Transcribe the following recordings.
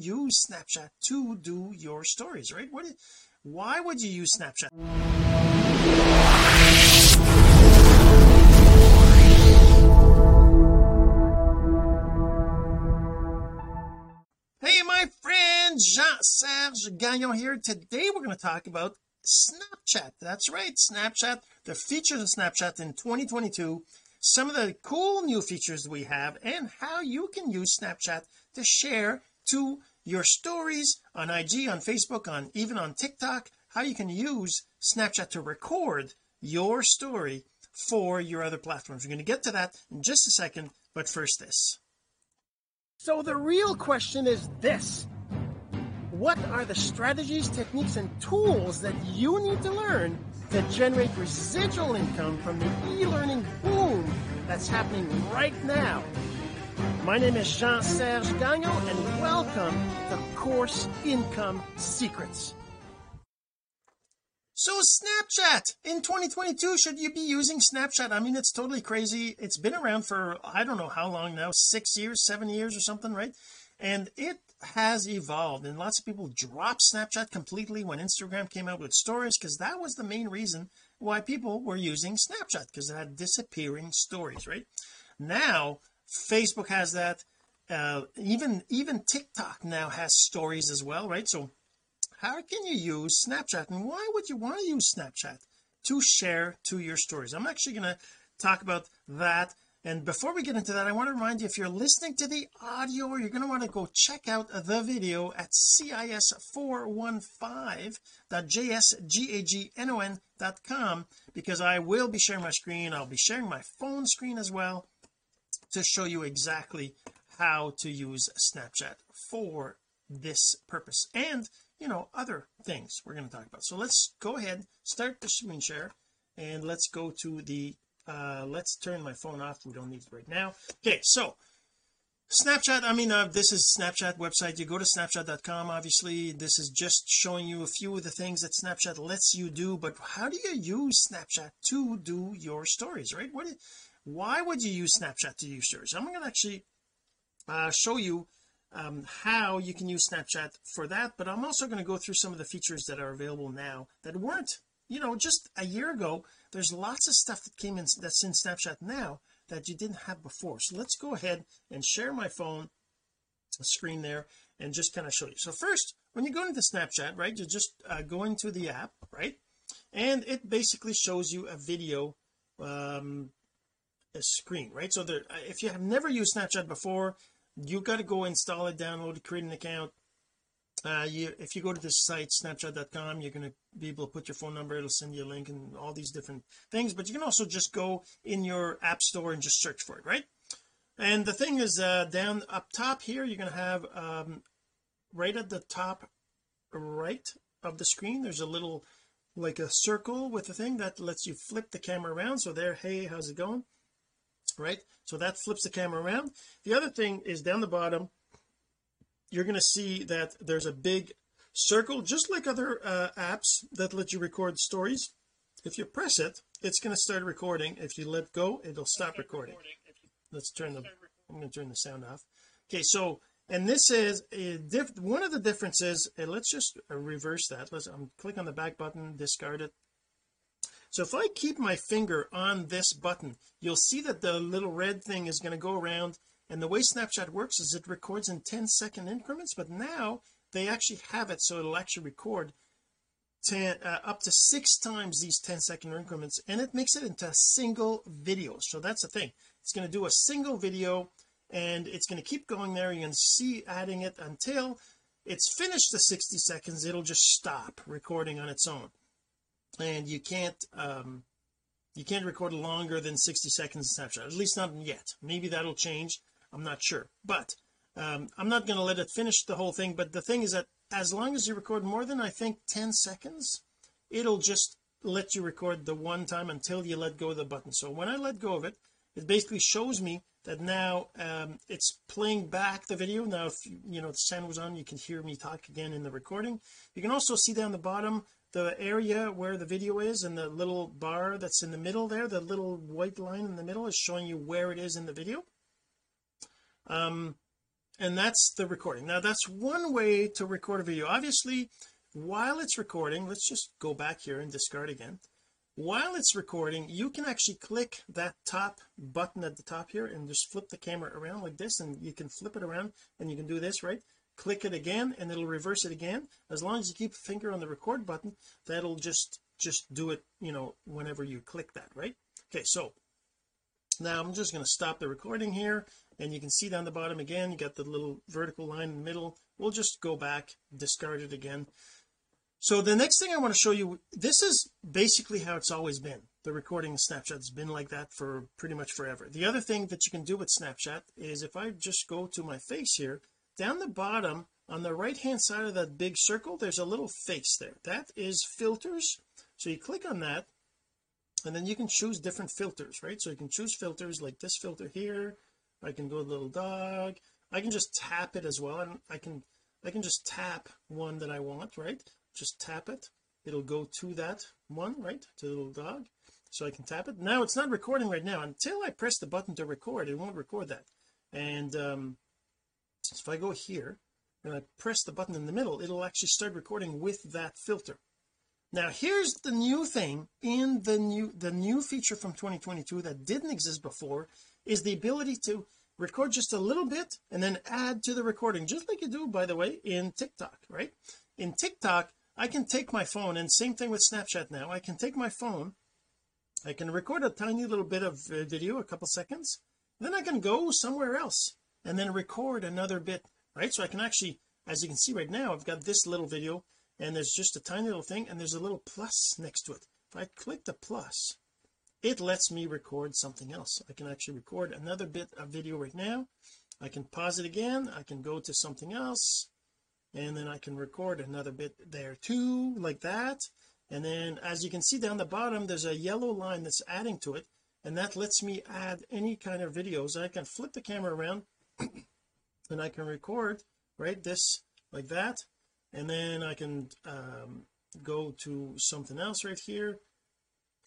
use Snapchat to do your stories right? What why would you use Snapchat? Hey my friend Jean-Serge Gagnon here. Today we're going to talk about Snapchat. That's right Snapchat the features of Snapchat in 2022 some of the cool new features we have and how you can use Snapchat to share to your stories on IG on Facebook on even on TikTok how you can use Snapchat to record your story for your other platforms. We're going to get to that in just a second but first this. So the real question is this. What are the strategies techniques and tools that you need to learn to generate residual income from the e-learning boom that's happening right now my name is Jean-Serge Gagnon and welcome to Course Income Secrets. So Snapchat. In 2022 should you be using Snapchat? I mean it's totally crazy. It's been around for I don't know how long now six years seven years or something right? And it has evolved and lots of people dropped Snapchat completely when Instagram came out with stories because that was the main reason why people were using Snapchat because it had disappearing stories right? Now Facebook has that. Uh, even even TikTok now has stories as well right? So how can you use Snapchat and why would you want to use Snapchat to share to your stories? I'm actually going to talk about that. And before we get into that I want to remind you if you're listening to the audio you're going to want to go check out the video at cis415.jsgagnon.com because I will be sharing my screen. I'll be sharing my phone screen as well to show you exactly how to use Snapchat for this purpose and you know other things we're going to talk about. So let's go ahead start the screen share and let's go to the uh let's turn my phone off. We don't need it right now. Okay so Snapchat I mean uh, this is Snapchat website. You go to snapchat.com obviously. This is just showing you a few of the things that Snapchat lets you do but how do you use Snapchat to do your stories right? What why would you use Snapchat to do your stories I'm going to actually uh, show you um, how you can use Snapchat for that but I'm also going to go through some of the features that are available now that weren't you know just a year ago. There's lots of stuff that came in that's in Snapchat now that you didn't have before. So let's go ahead and share my phone screen there and just kind of show you. So first when you go into Snapchat right you just uh, go into the app right and it basically shows you a video um screen right? So there if you have never used Snapchat before you got to go install it download it create an account. Uh you if you go to this site snapchat.com you're going to be able to put your phone number it'll send you a link and all these different things but you can also just go in your app store and just search for it right? And the thing is uh down up top here you're going to have um right at the top right of the screen there's a little like a circle with a thing that lets you flip the camera around. So there hey how's it going right? So that flips the camera around. The other thing is down the bottom you're going to see that there's a big circle just like other uh, apps that let you record stories. If you press it it's going to start recording. If you let go it'll stop recording. let's turn the I'm going to turn the sound off. Okay so and this is a diff one of the differences and let's just reverse that. Let's um, click on the back button discard it so if I keep my finger on this button you'll see that the little red thing is going to go around and the way Snapchat works is it records in 10 second increments but now they actually have it so it'll actually record 10 uh, up to six times these 10 second increments and it makes it into a single video. So that's the thing. It's going to do a single video and it's going to keep going there. You can see adding it until it's finished the 60 seconds. It'll just stop recording on its own and you can't um you can't record longer than 60 seconds in Snapchat at least not yet. Maybe that'll change. I'm not sure. But um I'm not going to let it finish the whole thing but the thing is that as long as you record more than I think 10 seconds it'll just let you record the one time until you let go of the button. So when I let go of it it basically shows me that now um it's playing back the video. Now if you know the sound was on you can hear me talk again in the recording. You can also see down the bottom the area where the video is and the little bar that's in the middle there the little white line in the middle is showing you where it is in the video. Um and that's the recording. Now that's one way to record a video. Obviously while it's recording let's just go back here and discard again. While it's recording you can actually click that top button at the top here and just flip the camera around like this and you can flip it around and you can do this right click it again and it'll reverse it again. As long as you keep finger on the record button that'll just just do it you know whenever you click that right? Okay so now I'm just going to stop the recording here and you can see down the bottom again you got the little vertical line in the middle. We'll just go back discard it again. So the next thing I want to show you this is basically how it's always been. The recording has been like that for pretty much forever. The other thing that you can do with Snapchat is if I just go to my face here down the bottom on the right hand side of that big circle there's a little face there. That is filters. So you click on that and then you can choose different filters right? So you can choose filters like this filter here. I can go little dog. I can just tap it as well. And I can I can just tap one that I want right? Just tap it. It'll go to that one right? To the little dog. So I can tap it. Now it's not recording right now. Until I press the button to record it won't record that. And um so if I go here and I press the button in the middle it'll actually start recording with that filter. Now here's the new thing in the new the new feature from 2022 that didn't exist before is the ability to record just a little bit and then add to the recording just like you do by the way in TikTok right? In TikTok I can take my phone and same thing with Snapchat now. I can take my phone I can record a tiny little bit of uh, video a couple seconds then I can go somewhere else and then record another bit right? So I can actually as you can see right now I've got this little video and there's just a tiny little thing and there's a little plus next to it. If I click the plus it lets me record something else. I can actually record another bit of video right now. I can pause it again. I can go to something else and then I can record another bit there too like that. And then as you can see down the bottom there's a yellow line that's adding to it and that lets me add any kind of videos. I can flip the camera around and I can record right this like that. And then I can um, go to something else right here.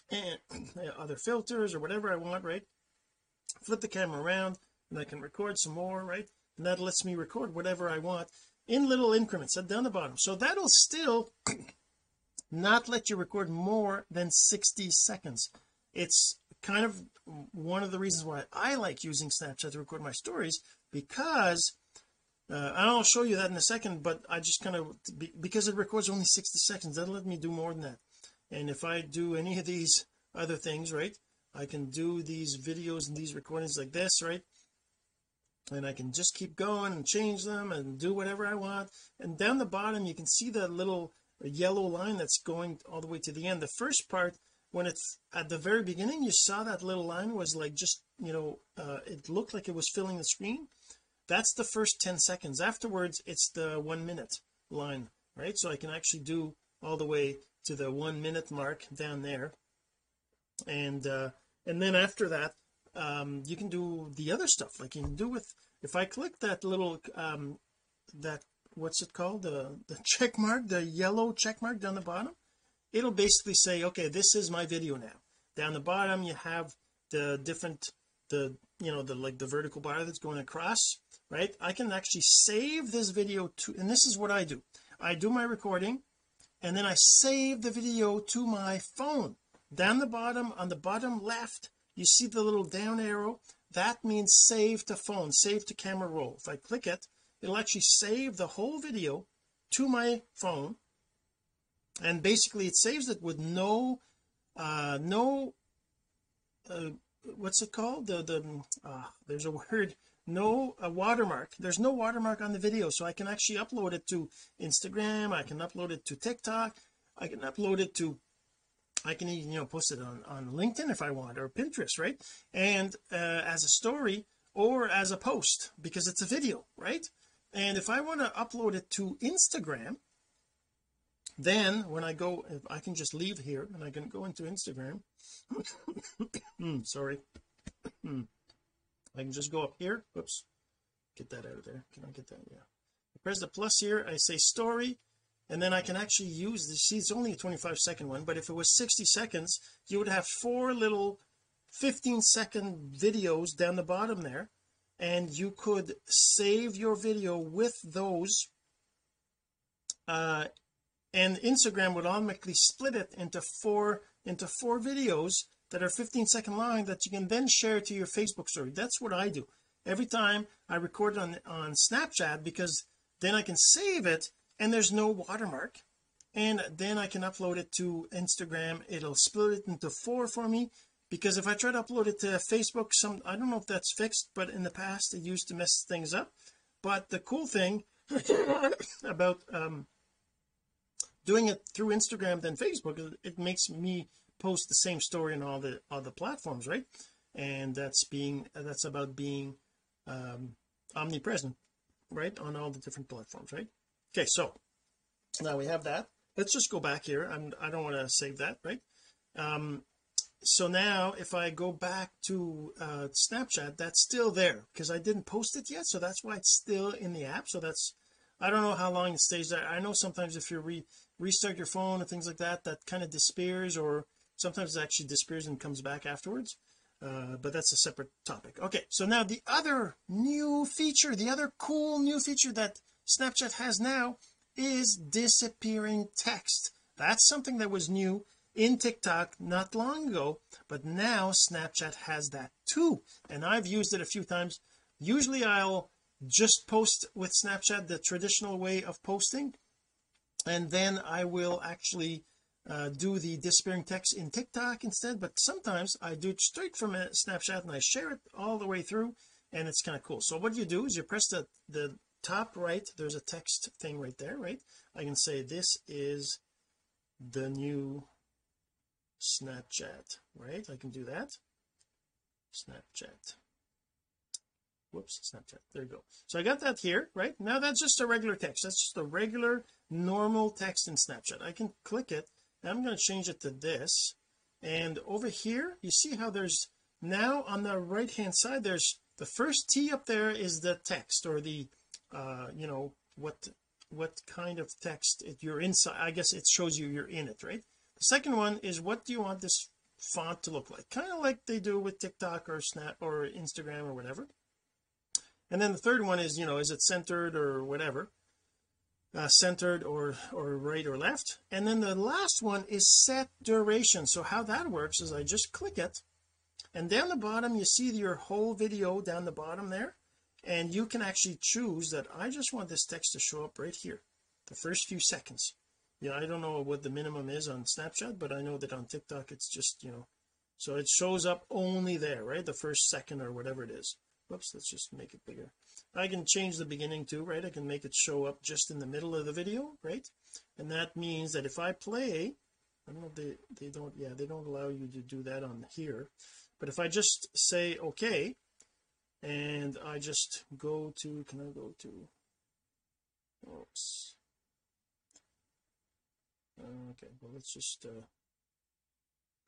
And other filters or whatever I want right? Flip the camera around and I can record some more right? And that lets me record whatever I want in little increments down the bottom. So that'll still not let you record more than 60 seconds. It's kind of one of the reasons why I like using Snapchat to record my stories because uh, I'll show you that in a second but I just kind of because it records only 60 seconds that'll let me do more than that. And if I do any of these other things right I can do these videos and these recordings like this right? And I can just keep going and change them and do whatever I want. And down the bottom you can see that little yellow line that's going all the way to the end. The first part when it's at the very beginning you saw that little line was like just you know uh, it looked like it was filling the screen that's the first 10 seconds. Afterwards it's the one minute line right? So I can actually do all the way to the one minute mark down there. And uh and then after that um you can do the other stuff. Like you can do with if I click that little um that what's it called? The the check mark the yellow check mark down the bottom it'll basically say okay this is my video now. Down the bottom you have the different the you know the like the vertical bar that's going across right? I can actually save this video to and this is what I do. I do my recording and then I save the video to my phone. Down the bottom on the bottom left you see the little down arrow? That means save to phone save to camera roll. If I click it it'll actually save the whole video to my phone and basically it saves it with no uh no uh, what's it called? The the uh, there's a word no a watermark. There's no watermark on the video so I can actually upload it to Instagram I can upload it to TikTok I can upload it to I can even you know post it on on LinkedIn if I want or Pinterest right? And uh, as a story or as a post because it's a video right? And if I want to upload it to Instagram then when I go I can just leave here and I can go into Instagram. Hmm, sorry. Hmm. I can just go up here. Whoops. Get that out of there. Can I get that? Yeah. I press the plus here. I say story and then I can actually use this see it's only a 25 second one but if it was 60 seconds you would have four little 15 second videos down the bottom there and you could save your video with those uh and Instagram would automatically split it into four into four videos that are 15 second long that you can then share to your Facebook story. That's what I do. Every time I record on on Snapchat because then I can save it and there's no watermark and then I can upload it to Instagram. It'll split it into four for me because if I try to upload it to Facebook some I don't know if that's fixed but in the past it used to mess things up. But the cool thing about um doing it through Instagram than Facebook it makes me post the same story on all the other platforms right? And that's being that's about being um omnipresent right on all the different platforms right? Okay so now we have that. Let's just go back here. I'm I don't want to save that right? Um so now if I go back to uh Snapchat that's still there because I didn't post it yet so that's why it's still in the app. So that's I don't know how long it stays there. I know sometimes if you re restart your phone and things like that that kind of disappears or sometimes it actually disappears and comes back afterwards uh, but that's a separate topic. Okay so now the other new feature the other cool new feature that Snapchat has now is disappearing text. That's something that was new in TikTok not long ago but now Snapchat has that too. And I've used it a few times. Usually I'll just post with Snapchat the traditional way of posting and then I will actually uh, do the disappearing text in TikTok instead but sometimes I do it straight from a Snapchat and I share it all the way through and it's kind of cool. So what you do is you press the the top right there's a text thing right there right? I can say this is the new Snapchat right? I can do that. Snapchat. Whoops Snapchat. There you go. So I got that here right? Now that's just a regular text. That's just a regular normal text in Snapchat. I can click it I'm going to change it to this. And over here you see how there's now on the right hand side there's the first T up there is the text or the uh you know what what kind of text it, you're inside I guess it shows you you're in it right? The second one is what do you want this font to look like? Kind of like they do with TikTok or Snap or Instagram or whatever. And then the third one is you know is it centered or whatever uh, centered or or right or left. And then the last one is set duration. So how that works is I just click it and down the bottom you see your whole video down the bottom there. And you can actually choose that I just want this text to show up right here the first few seconds. Yeah I don't know what the minimum is on Snapchat but I know that on TikTok it's just you know so it shows up only there right? The first second or whatever it is whoops let's just make it bigger. I can change the beginning too right? I can make it show up just in the middle of the video right? And that means that if I play I don't know if they they don't yeah they don't allow you to do that on here. But if I just say okay and I just go to can I go to oops. Okay well let's just uh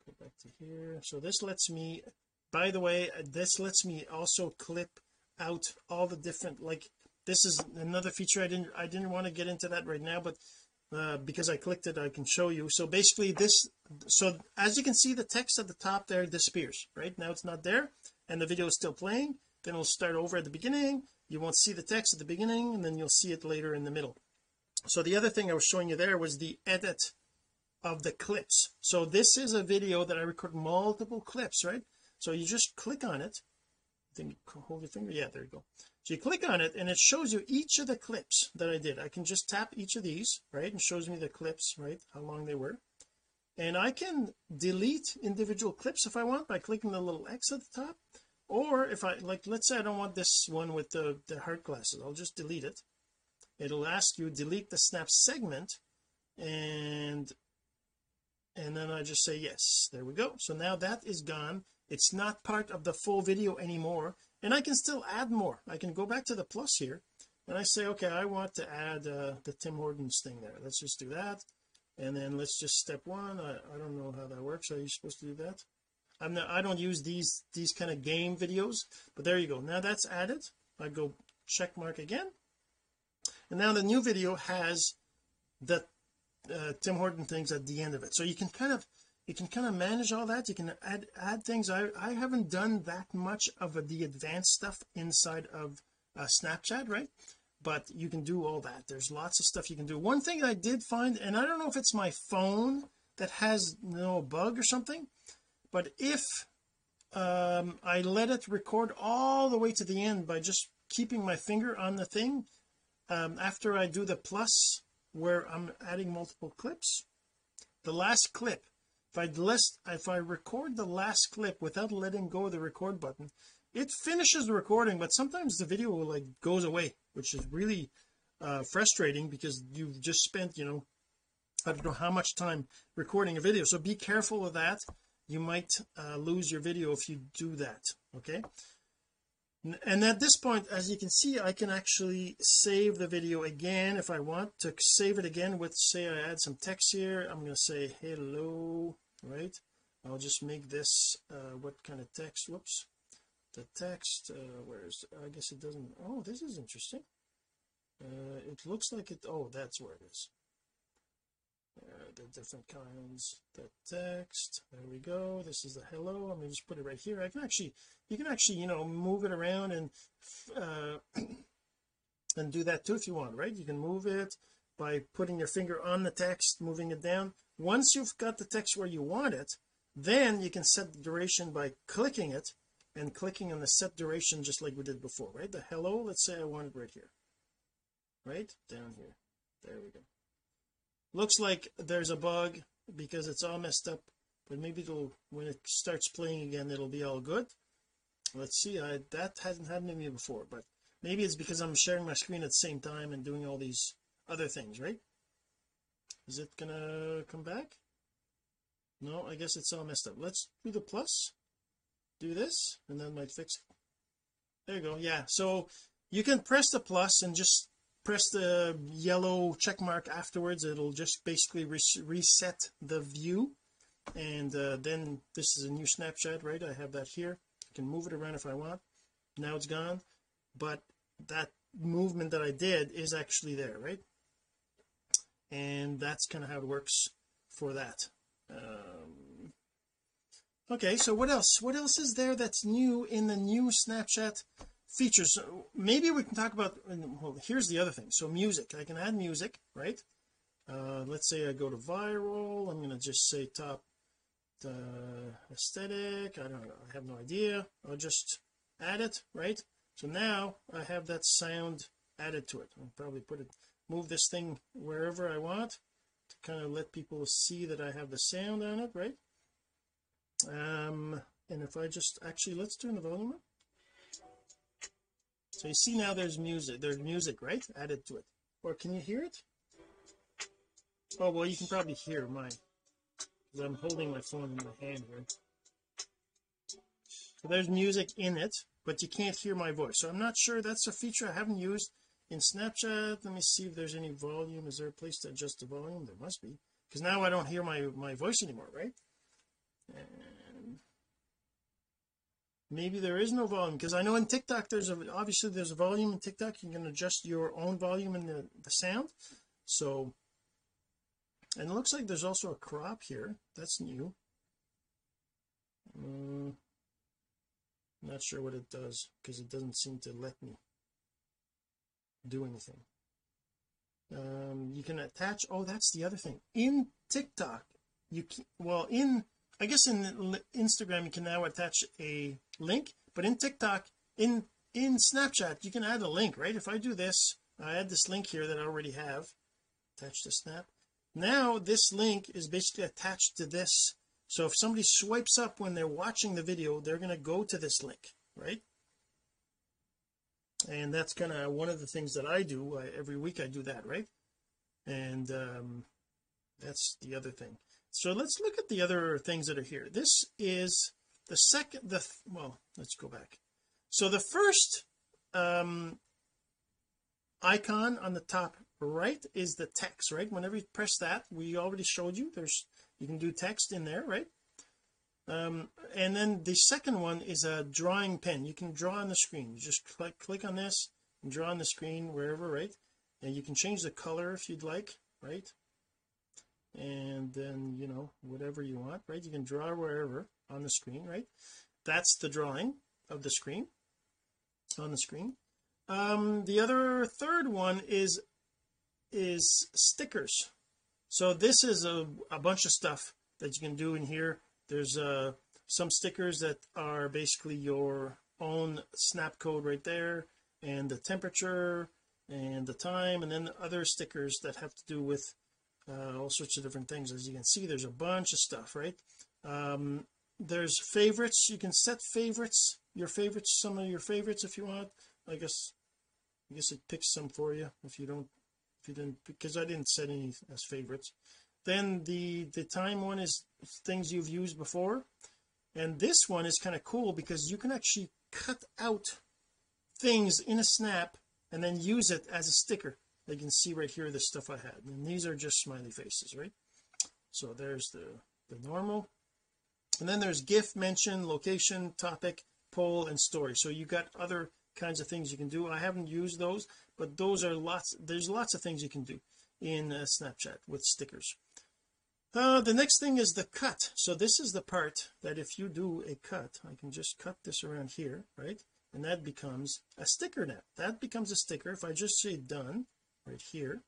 go back to here. So this lets me by the way this lets me also clip out all the different like this is another feature I didn't I didn't want to get into that right now but uh, because I clicked it I can show you. So basically this so as you can see the text at the top there disappears right? Now it's not there and the video is still playing. Then it'll start over at the beginning. You won't see the text at the beginning and then you'll see it later in the middle. So the other thing I was showing you there was the edit of the clips. So this is a video that I record multiple clips right so you just click on it. Think hold your finger. Yeah there you go. So you click on it and it shows you each of the clips that I did. I can just tap each of these right and shows me the clips right how long they were. And I can delete individual clips if I want by clicking the little X at the top. Or if I like let's say I don't want this one with the the heart glasses. I'll just delete it. It'll ask you delete the snap segment and and then I just say yes. There we go. So now that is gone it's not part of the full video anymore and I can still add more. I can go back to the plus here and I say okay I want to add uh, the Tim Hortons thing there. Let's just do that and then let's just step one. I, I don't know how that works. Are you supposed to do that? I'm not I don't use these these kind of game videos but there you go. Now that's added. I go check mark again and now the new video has the uh, Tim Horton things at the end of it. So you can kind of you can kind of manage all that you can add add things. I I haven't done that much of the advanced stuff inside of uh, Snapchat right? But you can do all that. There's lots of stuff you can do. One thing I did find and I don't know if it's my phone that has you no know, bug or something but if um I let it record all the way to the end by just keeping my finger on the thing um after I do the plus where I'm adding multiple clips the last clip if I list if I record the last clip without letting go of the record button it finishes the recording but sometimes the video like goes away which is really uh frustrating because you've just spent you know I don't know how much time recording a video. So be careful of that. You might uh, lose your video if you do that okay? And at this point as you can see I can actually save the video again if I want to save it again with say I add some text here. I'm going to say hello right? I'll just make this uh what kind of text whoops. The text uh where's I guess it doesn't oh this is interesting. Uh it looks like it oh that's where it is. Uh, the different kinds the text there we go this is the hello I'm going to just put it right here. I can actually you can actually you know move it around and uh and do that too if you want right? You can move it by putting your finger on the text moving it down once you've got the text where you want it then you can set the duration by clicking it and clicking on the set duration just like we did before right? The hello let's say I want it right here right? Down here. There we go. Looks like there's a bug because it's all messed up but maybe it'll when it starts playing again it'll be all good. Let's see I that hasn't happened to me before but maybe it's because I'm sharing my screen at the same time and doing all these other things right is it gonna come back? No I guess it's all messed up. Let's do the plus do this and that might fix it. There you go yeah. So you can press the plus and just press the yellow check mark afterwards. It'll just basically reset the view. And uh, then this is a new snapshot right? I have that here. I can move it around if I want. Now it's gone. But that movement that I did is actually there right and that's kind of how it works for that. Um, okay so what else? What else is there that's new in the new Snapchat features? So maybe we can talk about well here's the other thing. So music. I can add music right? Uh let's say I go to viral. I'm going to just say top uh, aesthetic. I don't know. I have no idea. I'll just add it right? So now I have that sound added to it. I'll probably put it move this thing wherever I want to kind of let people see that I have the sound on it right? Um and if I just actually let's turn the volume up. So you see now there's music there's music right added to it. Or can you hear it? Oh well you can probably hear mine because I'm holding my phone in my hand here. So there's music in it but you can't hear my voice. So I'm not sure that's a feature I haven't used in Snapchat let me see if there's any volume. Is there a place to adjust the volume? There must be. Because now I don't hear my my voice anymore right? And maybe there is no volume because I know in TikTok there's a obviously there's a volume in TikTok. You can adjust your own volume in the, the sound. So and it looks like there's also a crop here. That's new. Um, not sure what it does because it doesn't seem to let me do anything um you can attach oh that's the other thing. In TikTok you can, well in I guess in Instagram you can now attach a link but in TikTok in in Snapchat you can add a link right? If I do this I add this link here that I already have attached to snap. Now this link is basically attached to this. So if somebody swipes up when they're watching the video they're going to go to this link right and that's kind of one of the things that I do I, every week I do that right? And um that's the other thing. So let's look at the other things that are here. This is the second the well let's go back. So the first um icon on the top right is the text right? Whenever you press that we already showed you there's you can do text in there right um and then the second one is a drawing pen. You can draw on the screen. You just click click on this and draw on the screen wherever right? And you can change the color if you'd like right? And then you know whatever you want right? You can draw wherever on the screen right? That's the drawing of the screen on the screen. Um the other third one is is stickers. So this is a, a bunch of stuff that you can do in here there's uh some stickers that are basically your own snap code right there and the temperature and the time and then other stickers that have to do with uh, all sorts of different things. As you can see there's a bunch of stuff right? Um there's favorites. You can set favorites your favorites some of your favorites if you want. I guess I guess it picks some for you if you don't if you didn't because I didn't set any as favorites then the the time one is things you've used before. And this one is kind of cool because you can actually cut out things in a snap and then use it as a sticker. You can see right here the stuff I had. And these are just smiley faces right? So there's the the normal. And then there's GIF mention location topic poll and story. So you got other kinds of things you can do. I haven't used those but those are lots there's lots of things you can do in uh, Snapchat with stickers uh, the next thing is the cut. So this is the part that if you do a cut I can just cut this around here right? And that becomes a sticker now that becomes a sticker. If I just say done right here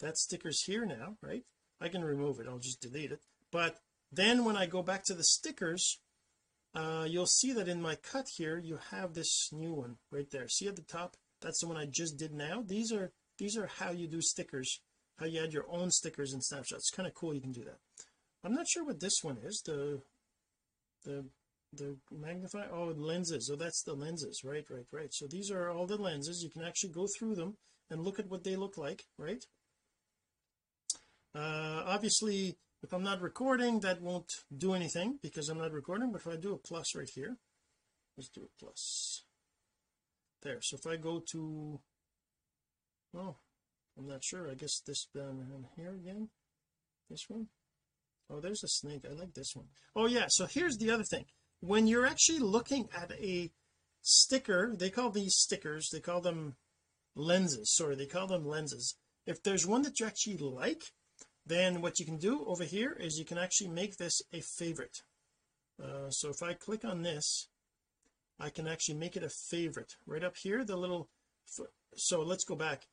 that sticker's here now right? I can remove it. I'll just delete it. But then when I go back to the stickers uh you'll see that in my cut here you have this new one right there. See at the top? That's the one I just did now. These are these are how you do stickers how you add your own stickers and snapshots. Kind of cool you can do that. I'm not sure what this one is the the the magnify oh lenses. So that's the lenses. Right right right. So these are all the lenses. You can actually go through them and look at what they look like right? Uh obviously if I'm not recording that won't do anything because I'm not recording but if I do a plus right here let's do a plus. There so if I go to oh I'm not sure. I guess this down here again. This one? Oh there's a snake. I like this one. Oh yeah. So here's the other thing. When you're actually looking at a sticker they call these stickers they call them lenses. Sorry they call them lenses. If there's one that you actually like then what you can do over here is you can actually make this a favorite. Uh, so if I click on this I can actually make it a favorite. Right up here the little so let's go back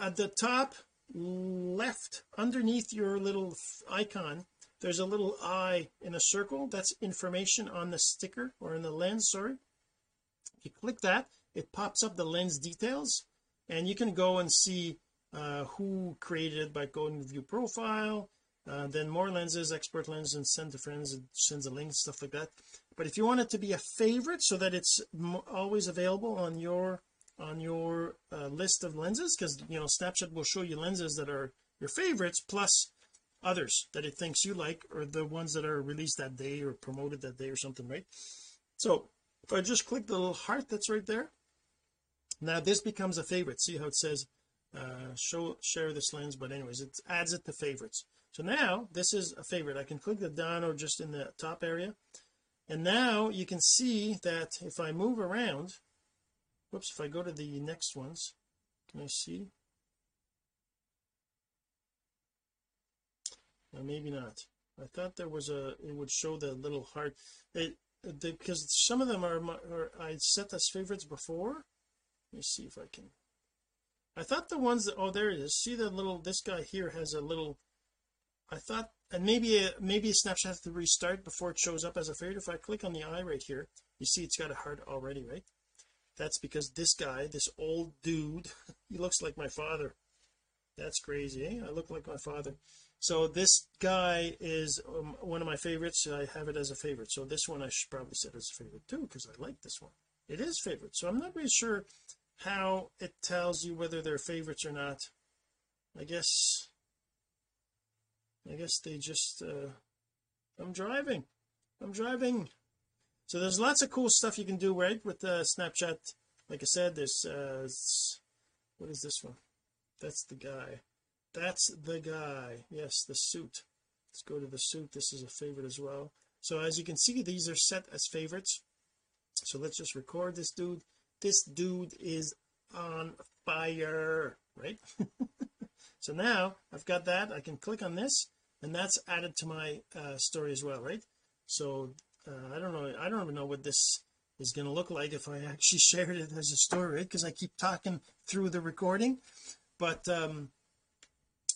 at the top left underneath your little icon there's a little eye in a circle. That's information on the sticker or in the lens sorry. You click that it pops up the lens details and you can go and see uh, who created it by going to view profile uh, then more lenses expert lens and send to friends and sends a link stuff like that. But if you want it to be a favorite so that it's always available on your on your uh, list of lenses because you know Snapchat will show you lenses that are your favorites plus others that it thinks you like or the ones that are released that day or promoted that day or something right? So if I just click the little heart that's right there now this becomes a favorite. See how it says uh show share this lens but anyways it adds it to favorites. So now this is a favorite. I can click the down or just in the top area. And now you can see that if I move around whoops if I go to the next ones can I see? Or maybe not. I thought there was a it would show the little heart. It because some of them are, are I set as favorites before. Let me see if I can I thought the ones that oh there it is. See the little this guy here has a little I thought and maybe a maybe a Snapchat has to restart before it shows up as a favorite. If I click on the eye right here you see it's got a heart already right that's because this guy this old dude he looks like my father. That's crazy eh? I look like my father. So this guy is um, one of my favorites. I have it as a favorite. So this one I should probably set as a favorite too because I like this one. It is favorite. So I'm not really sure how it tells you whether they're favorites or not. I guess I guess they just uh I'm driving. I'm driving so there's lots of cool stuff you can do right with the uh, Snapchat. Like I said there's uh what is this one? That's the guy. That's the guy. Yes the suit. Let's go to the suit. This is a favorite as well. So as you can see these are set as favorites. So let's just record this dude. This dude is on fire right? So now I've got that. I can click on this and that's added to my uh, story as well right? So uh, I don't know I don't even know what this is going to look like if I actually shared it as a story because I keep talking through the recording. But um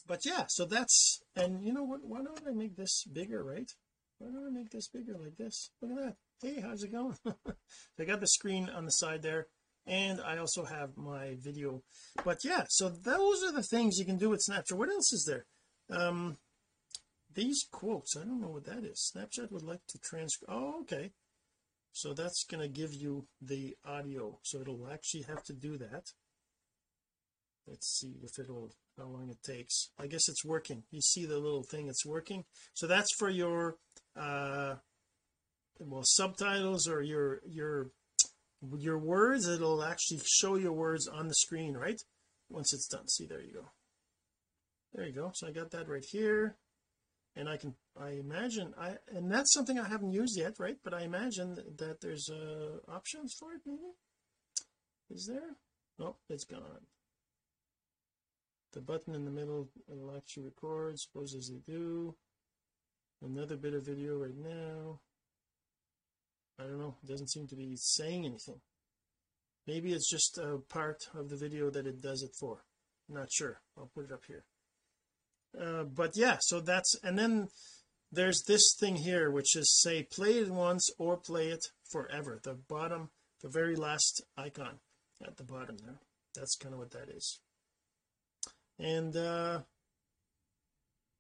but yeah so that's and you know what why don't I make this bigger right? Why don't I make this bigger like this? Look at that. Hey how's it going? I got the screen on the side there and I also have my video. But yeah so those are the things you can do with Snapchat. What else is there? Um these quotes I don't know what that is. Snapchat would like to transcribe oh okay. So that's going to give you the audio. So it'll actually have to do that. Let's see if it'll how long it takes. I guess it's working. You see the little thing it's working. So that's for your uh well subtitles or your your your words. It'll actually show your words on the screen right? Once it's done. See there you go. There you go. So I got that right here and I can I imagine I and that's something I haven't used yet right? But I imagine that there's uh options for it maybe? Is there? Nope it's gone. The button in the middle will actually record suppose as they do another bit of video right now. I don't know it doesn't seem to be saying anything. Maybe it's just a part of the video that it does it for. Not sure. I'll put it up here uh, but yeah so that's and then there's this thing here which is say play it once or play it forever. The bottom the very last icon at the bottom there. That's kind of what that is. And uh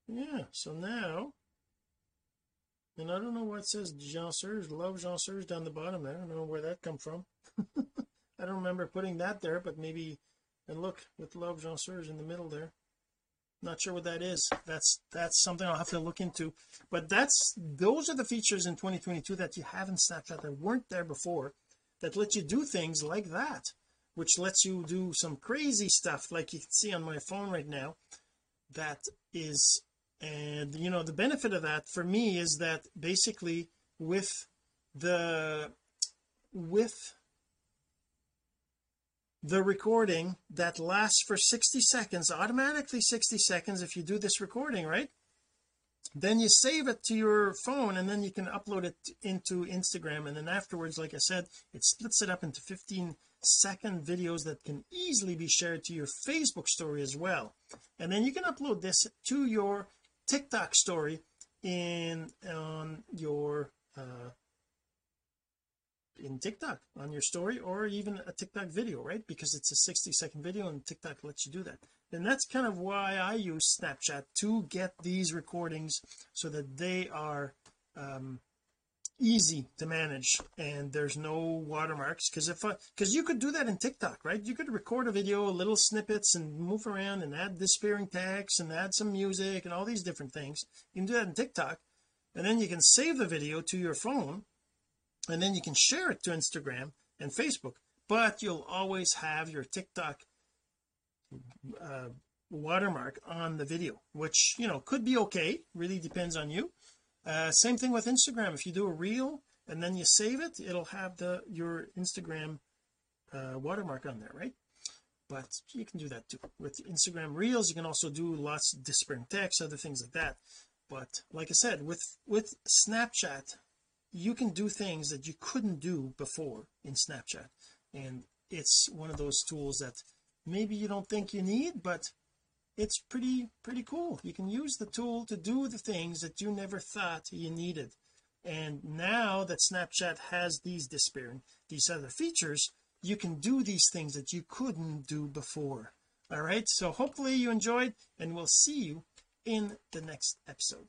yeah so now and I don't know what it says Jean Serge love Jean Serge down the bottom there. I don't know where that come from. I don't remember putting that there but maybe and look with love Jean Serge in the middle there not sure what that is. That's that's something I'll have to look into. But that's those are the features in 2022 that you have in Snapchat that weren't there before that let you do things like that which lets you do some crazy stuff like you can see on my phone right now that is and you know the benefit of that for me is that basically with the with the recording that lasts for 60 seconds automatically 60 seconds if you do this recording right? Then you save it to your phone and then you can upload it into Instagram. And then afterwards like I said it splits it up into 15 second videos that can easily be shared to your Facebook story as well. And then you can upload this to your TikTok story in on your uh in TikTok on your story or even a TikTok video right? Because it's a 60 second video and TikTok lets you do that. And that's kind of why I use Snapchat to get these recordings so that they are um easy to manage and there's no watermarks. Because if I because you could do that in TikTok right? You could record a video little snippets and move around and add disappearing text and add some music and all these different things. You can do that in TikTok and then you can save the video to your phone and then you can share it to Instagram and Facebook but you'll always have your TikTok uh, watermark on the video which you know could be okay really depends on you. Uh, same thing with Instagram. If you do a reel and then you save it it'll have the your Instagram uh, watermark on there right? But you can do that too. With Instagram reels you can also do lots of disparate text other things like that. But like I said with with Snapchat you can do things that you couldn't do before in Snapchat. And it's one of those tools that maybe you don't think you need but it's pretty pretty cool. You can use the tool to do the things that you never thought you needed. And now that Snapchat has these disappearing these other features you can do these things that you couldn't do before. All right? So hopefully you enjoyed and we'll see you in the next episode